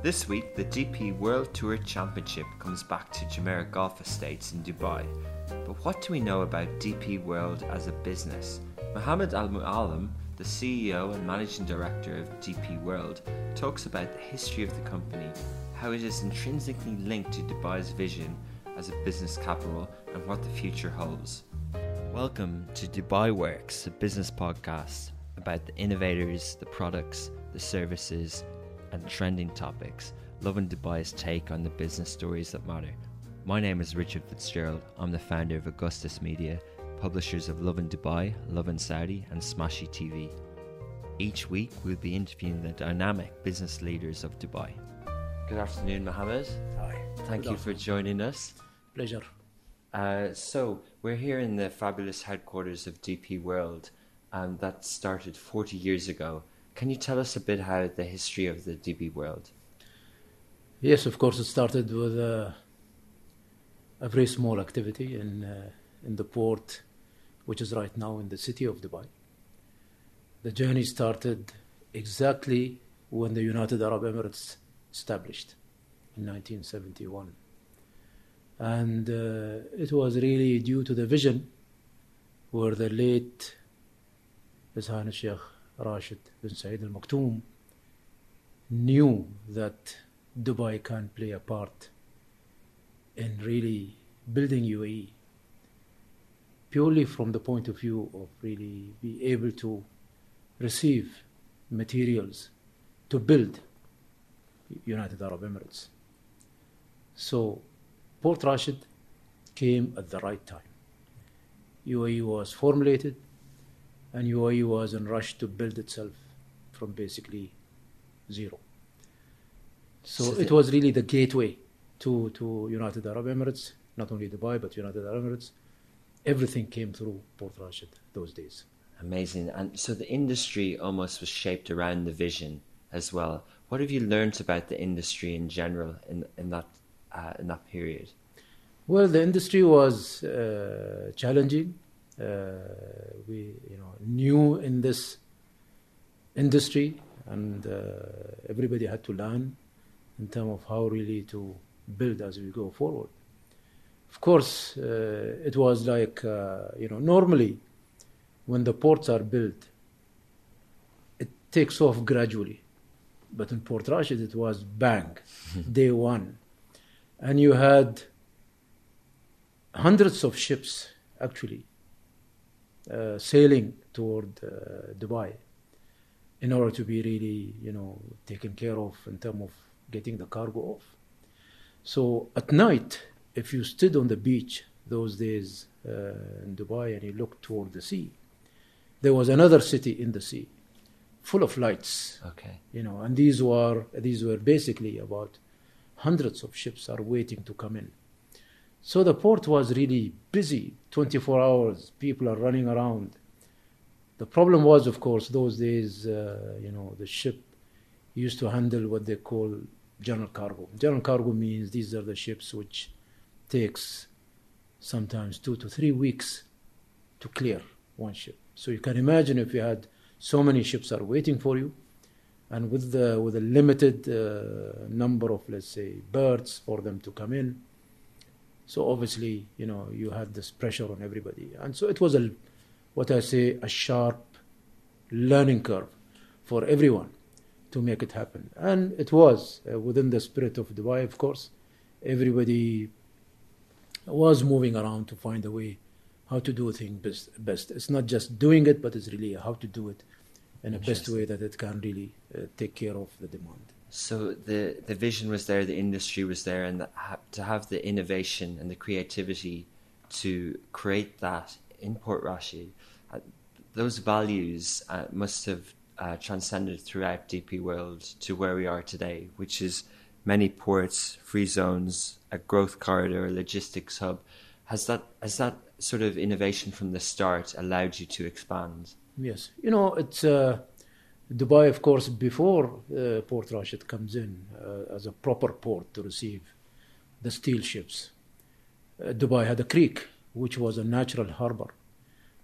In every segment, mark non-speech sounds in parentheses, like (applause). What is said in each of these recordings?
This week, the DP World Tour Championship comes back to Jumeirah Golf Estates in Dubai. But what do we know about DP World as a business? Mohammed Al Mualim, the CEO and managing director of DP World, talks about the history of the company, how it is intrinsically linked to Dubai's vision as a business capital, and what the future holds. Welcome to Dubai Works, a business podcast about the innovators, the products, the services, and trending topics, Lovin Dubai's take on the business stories that matter. My name is Richard Fitzgerald. I'm the founder of Augustus Media, publishers of Lovin Dubai, Lovin Saudi, and Smashi TV. Each week, we'll be interviewing the dynamic business leaders of Dubai. Good afternoon, Mohammed. Hi. Thank Good you for joining us. Pleasure. Uh, so, we're here in the fabulous headquarters of DP World, and that started 40 years ago. Can you tell us a bit how the history of the DP World? Yes, of course, it started with a, a very small activity in, uh, in the port, which is right now in the city of Dubai. The journey started exactly when the United Arab Emirates established in 1971. And uh, it was really due to the vision where the late His Highness Sheikh Rashid bin Saeed Al Maktoum knew that Dubai can play a part in really building UAE purely from the point of view of really be able to receive materials to build United Arab Emirates. So Port Rashid came at the right time. UAE was formulated and UAE was in rush to build itself from basically zero. So, So it was really the gateway to, to United Arab Emirates, not only Dubai but United Arab Emirates. Everything came through Port Rashid those days. Amazing. And so the industry almost was shaped around the vision as well. What have you learnt about the industry in general in, in, that, uh, in that period? Well, the industry was uh, challenging. Uh, we, you know, new in this industry, and uh, everybody had to learn in terms of how really to build as we go forward. Of course, uh, it was like uh, you know, normally when the ports are built, it takes off gradually, but in Port Rashid it was bang, (laughs) day one, and you had hundreds of ships actually uh, sailing toward uh, Dubai in order to be really, you know, taken care of in terms of getting the cargo off. So at night, if you stood on the beach those days uh, in Dubai and you looked toward the sea, there was another city in the sea, full of lights, Okay. you know, and these were these were basically about hundreds of ships are waiting to come in. So the port was really busy, 24 hours. People are running around. The problem was, of course, those days, uh, you know, the ship used to handle what they call general cargo. General cargo means these are the ships which takes sometimes two to three weeks to clear one ship. So you can imagine if you had so many ships are waiting for you, and with the with a limited uh, number of let's say berths for them to come in. So obviously, you know, you had this pressure on everybody, and so it was a what I say a sharp learning curve for everyone to make it happen, and it was uh, within the spirit of Dubai, of course. Everybody was moving around to find a way how to do things best, best. It's not just doing it, but it's really how to do it in a best way that it can really uh, take care of the demand. So the, the vision was there, the industry was there, and the, to have the innovation and the creativity to create that in Port Rashid, uh, those values uh, must have uh, transcended throughout DP World to where we are today, which is many ports, free zones, a growth corridor, a logistics hub. Has that has that sort of innovation from the start allowed you to expand? Yes, you know it's uh, Dubai, of course, before uh, Port Rashid comes in uh, as a proper port to receive the steel ships. Uh, Dubai had a creek, which was a natural harbor,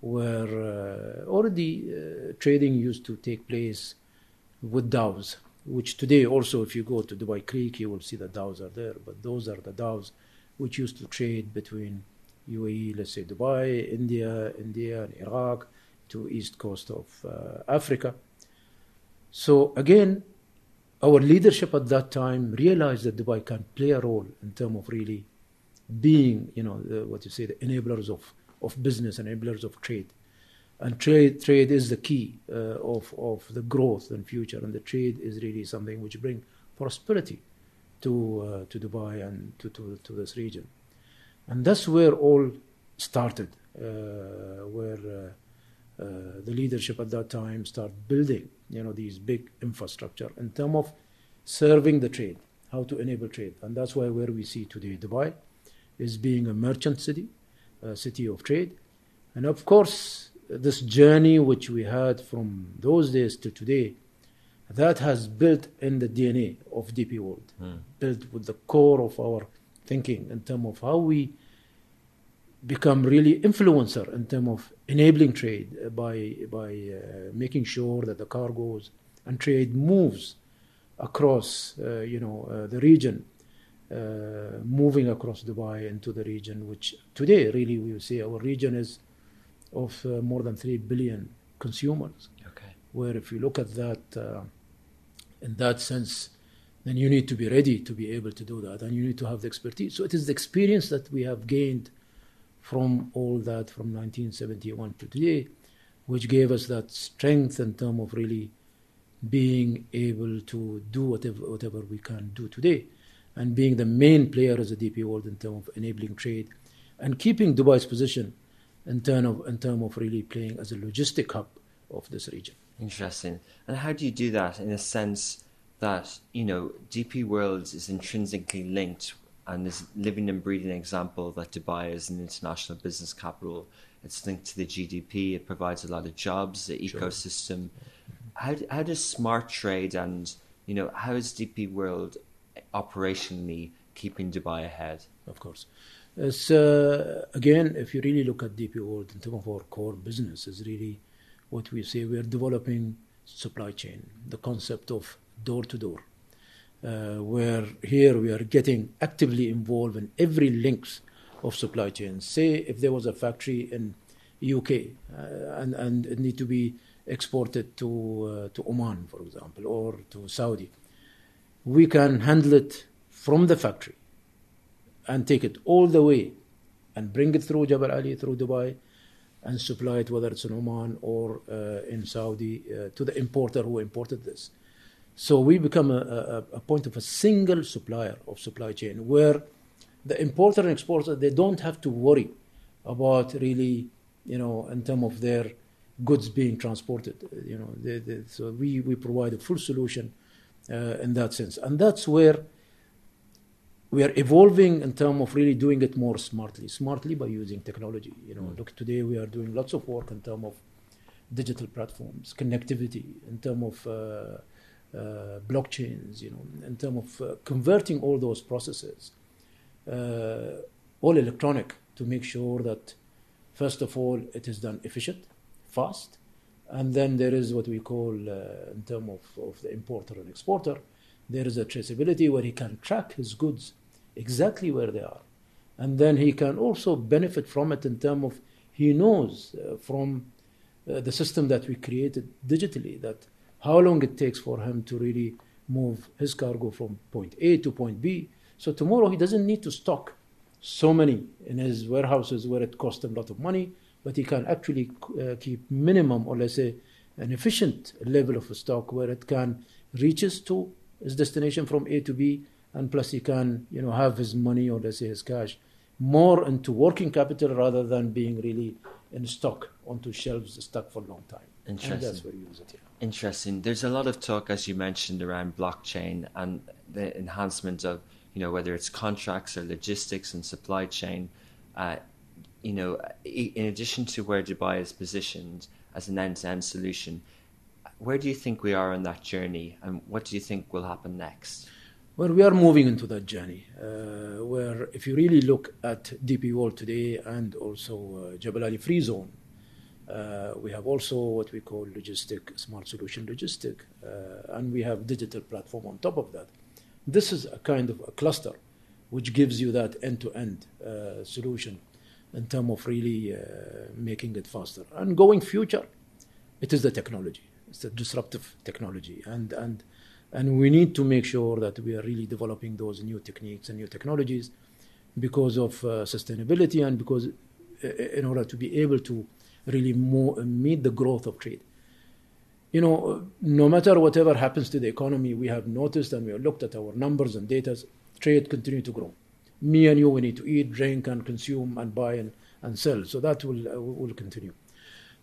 where uh, already uh, trading used to take place with dhows, which today also, if you go to Dubai Creek, you will see the dhows are there. But those are the dhows which used to trade between UAE, let's say Dubai, India, India, and Iraq to east coast of uh, Africa. So again, our leadership at that time realized that Dubai can play a role in terms of really being, you know, the, what you say, the enablers of, of business, enablers of trade. And trade, trade is the key uh, of, of the growth and future. And the trade is really something which brings prosperity to, uh, to Dubai and to, to, to this region. And that's where all started, uh, where uh, uh, the leadership at that time started building, you know, these big infrastructure in terms of serving the trade, how to enable trade. And that's why where we see today Dubai is being a merchant city, a city of trade. And of course, this journey which we had from those days to today, that has built in the DNA of DP World, mm. built with the core of our thinking in terms of how we become really influencer in terms of enabling trade by by uh, making sure that the cargoes and trade moves across uh, you know uh, the region uh, moving across Dubai into the region, which today really we say our region is of uh, more than 3 billion consumers. Okay. Where if you look at that uh, in that sense, then you need to be ready to be able to do that and you need to have the expertise. So it is the experience that we have gained from all that from 1971 to today, which gave us that strength in terms of really being able to do whatever, whatever we can do today and being the main player as a DP World in terms of enabling trade and keeping Dubai's position in terms of, in term of really playing as a logistic hub of this region. Interesting. And how do you do that in a sense that, you know, DP World is intrinsically linked and is living and breathing example that Dubai is an international business capital. It's linked to the GDP. It provides a lot of jobs, the sure. ecosystem. How, how does smart trade and, you know, how is DP World operationally keeping Dubai ahead? Of course. Uh, so again, if you really look at DP World in terms of our core business, is really what we say we are developing supply chain, the concept of door to door, where here we are getting actively involved in every links of supply chain. Say if there was a factory in UK uh, and and it need to be exported to uh, to Oman, for example, or to Saudi we can handle it from the factory and take it all the way and bring it through Jebel Ali, through Dubai, and supply it, whether it's in Oman or uh, in Saudi, uh, to the importer who imported this. So we become a, a, a, point of a single supplier of supply chain where the importer and exporter, they don't have to worry about really, you know, in terms of their goods being transported. You know, they, they, so we, we provide a full solution uh, in that sense. And that's where we are evolving in terms of really doing it more smartly, smartly by using technology. You know, mm. look today we are doing lots of work in terms of digital platforms, connectivity, in terms of uh, uh, blockchains, you know, in terms of uh, converting all those processes, uh, all electronic, to make sure that first of all it is done efficient, fast, and then there is what we call, uh, in terms of, of the importer and exporter, there is a traceability where he can track his goods exactly where they are. And then he can also benefit from it in terms of he knows uh, from uh, the system that we created digitally that how long it takes for him to really move his cargo from point A to point B. So tomorrow he doesn't need to stock so many in his warehouses where it costs him a lot of money but he can actually uh, keep minimum or let's say an efficient level of stock where it can reaches to his destination from A to B and plus he can you know have his money or let's say his cash more into working capital rather than being really in stock onto shelves stuck for a long time. Interesting. And that's where you use it. Yeah. Interesting. There's a lot of talk, as you mentioned, around blockchain and the enhancement of you know whether it's contracts or logistics and supply chain. Uh, you know, in addition to where Dubai is positioned as an end-to-end solution, where do you think we are on that journey, and what do you think will happen next? Well, we are moving into that journey. Uh, where, if you really look at DP World today and also uh, Jebel Ali Free Zone, we have also what we call logistic, smart solution logistic, uh, and we have digital platform on top of that. This is a kind of a cluster which gives you that end-to-end uh, solution in terms of really uh, making it faster. And going future, it is the technology. It's the disruptive technology, and and and we need to make sure that we are really developing those new techniques and new technologies because of uh, sustainability and because uh, in order to be able to really more, meet the growth of trade. You know, no matter whatever happens to the economy, we have noticed and we have looked at our numbers and data, trade continue to grow. Me and you, we need to eat, drink, and consume and buy and, and sell. So that will, uh, will continue.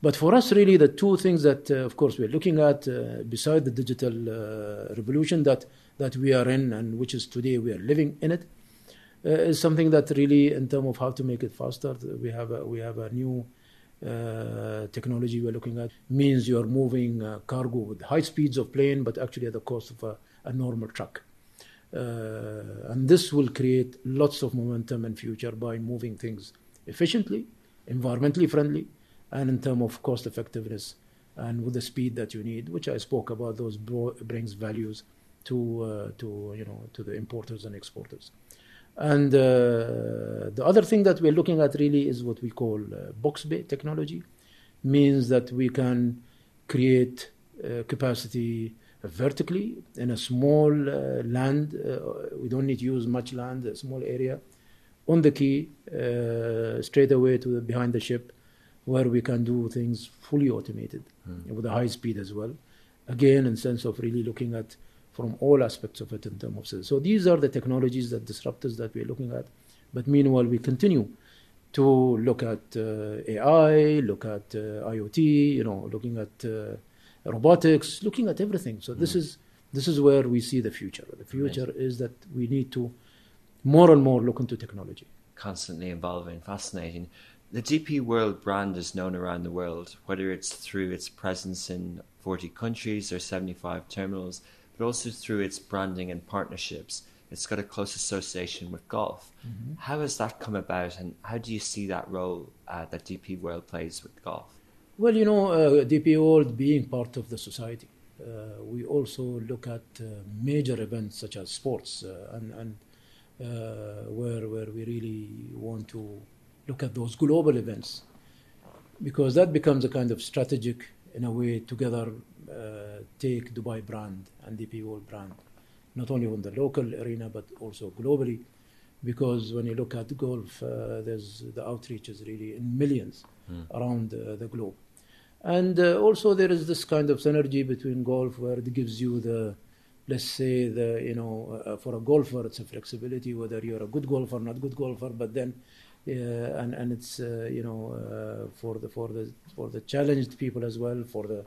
But for us, really, the two things that, uh, of course, we're looking at, uh, beside the digital uh, revolution that, that we are in and which is today we are living in it, uh, is something that really, in terms of how to make it faster, we have a, we have a new uh, technology we're looking at. Means you are moving uh, cargo with high speeds of plane, but actually at the cost of a, a normal truck. Uh, and this will create lots of momentum in future by moving things efficiently, environmentally friendly, and in terms of cost effectiveness and with the speed that you need, which I spoke about, those brings values to uh, to you know to the importers and exporters. And uh, the other thing that we're looking at really is what we call uh, BoxBay technology, means that we can create uh, capacity vertically in a small uh, land. Uh, we don't need to use much land, a small area, on the quay, uh, straight away to the, behind the ship, where we can do things fully automated mm. with a high speed as well. Again, in sense of really looking at from all aspects of it in terms of sales. So these are the technologies that disruptors that we're looking at. But meanwhile, we continue to look at uh, AI, look at uh, IoT, you know, looking at uh, robotics, looking at everything. So mm. this is this is where we see the future. The future Amazing. is that we need to more and more look into technology. Constantly evolving, fascinating. The DP World brand is known around the world, whether it's through its presence in 40 countries or 75 terminals but also through its branding and partnerships. It's got a close association with golf. Mm-hmm. How has that come about, and how do you see that role uh, that DP World plays with golf? Well, you know, uh, DP World being part of the society, uh, we also look at uh, major events such as sports, uh, and, and uh, where where we really want to look at those global events, because that becomes a kind of strategic, in a way, together take Dubai brand and DP World brand, not only on the local arena but also globally, because when you look at golf, uh, there's the outreach is really in millions mm. around uh, the globe, and also there is this kind of synergy between golf where it gives you the let's say the you know uh, for a golfer it's a flexibility whether you're a good golfer or not good golfer but then uh, and and it's uh, you know for the for the for the challenged people as well for the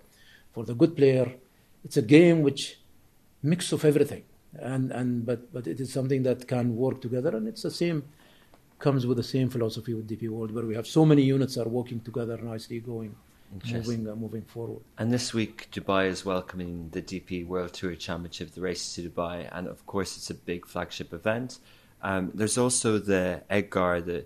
for the good player. It's a game which mix of everything, and and but but it is something that can work together, and it's the same comes with the same philosophy with DP World, where we have so many units are working together nicely, going moving uh, moving forward. And this week, Dubai is welcoming the DP World Tour Championship, the race to Dubai, and of course, it's a big flagship event. Um, there's also the EDGA, the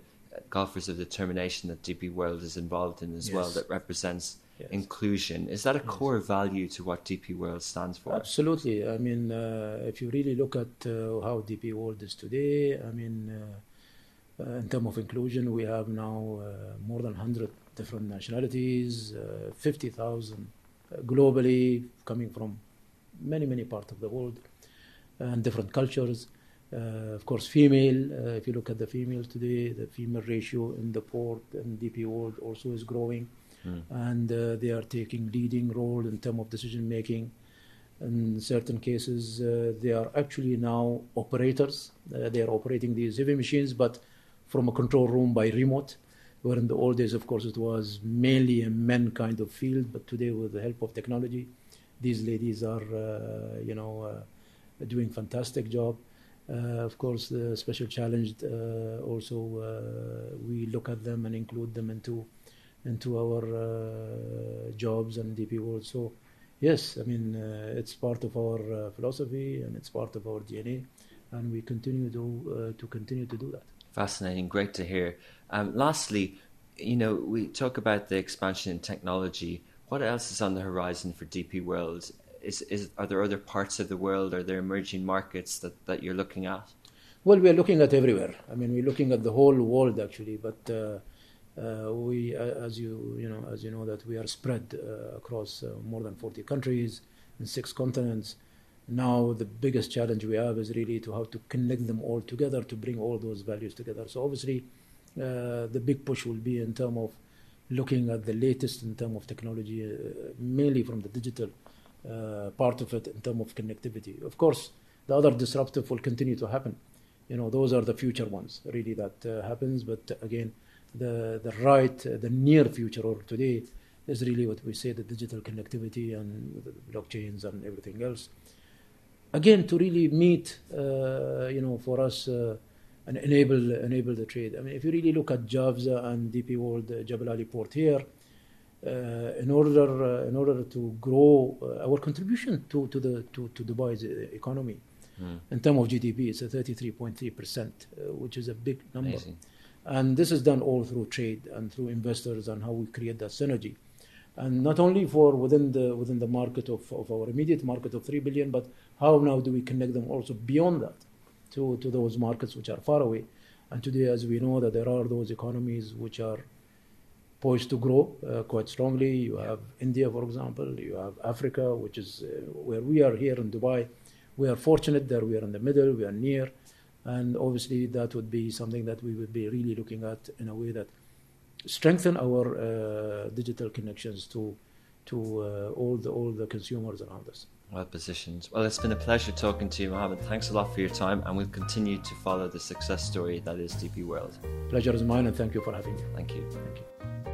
Golfers of Determination that DP World is involved in as yes. well, that represents yes. inclusion. Is that a yes. core value to what DP World stands for? Absolutely. I mean, uh, if you really look at uh, how DP World is today, I mean, uh, uh in terms of inclusion, we have now uh, more than 100 different nationalities, uh, 50,000 globally, coming from many, many parts of the world, and different cultures. Uh, of course, female, uh, if you look at the female today, the female ratio in the port and DP world also is growing mm. and uh, they are taking leading role in terms of decision making. In certain cases, uh, they are actually now operators. Uh, they are operating these heavy machines, but from a control room by remote. Where in the old days, of course, it was mainly a men kind of field, but today, with the help of technology, these ladies are, uh, you know, uh, doing fantastic job. Uh, of course, the special challenged uh, also uh, we look at them and include them into into our uh, jobs and DP World. So, yes, I mean, uh, it's part of our uh, philosophy and it's part of our DNA, and we continue to to continue to do that. Fascinating, great to hear. Um, lastly, you know, we talk about the expansion in technology. What else is on the horizon for DP World? Is, is are there other parts of the world? Are there emerging markets that, that you're looking at? Well, we are looking at everywhere. I mean, we're looking at the whole world actually, but uh, uh, we, uh, as you you know, as you know, that we are spread uh, across uh, more than 40 countries in six continents. Now, the biggest challenge we have is really to how to connect them all together to bring all those values together. So obviously, uh, the big push will be in terms of looking at the latest in terms of technology, mainly from the digital part of it in terms of connectivity. Of course, the other disruptive will continue to happen you know those are the future ones really that uh, happens but again the the right uh, the near future or today is really what we say the digital connectivity and blockchains and everything else again to really meet uh, you know for us uh, and enable enable the trade i mean if you really look at Jafza and dp world uh, jebel ali port here uh, in order in order to grow our contribution to to the to, to dubai's economy Mm. In terms of GDP, it's a 33.3%, uh, which is a big number. Amazing. And this is done all through trade and through investors and how we create that synergy. And not only for within the within the market of, of our immediate market of 3 billion, but how now do we connect them also beyond that to, to those markets which are far away. And today, as we know, that there are those economies which are poised to grow uh, quite strongly. You have India, for example. You have Africa, which is uh, where we are here in Dubai we are fortunate that we are in the middle, we are near, and obviously that would be something that we would be really looking at in a way that strengthen our uh, digital connections to to uh, all the all the consumers around us. Well positioned. Well, it's been a pleasure talking to you, Mohammed. Thanks a lot for your time, and we'll continue to follow the success story that is DP World. Pleasure is mine, and thank you for having me. Thank you. Thank you.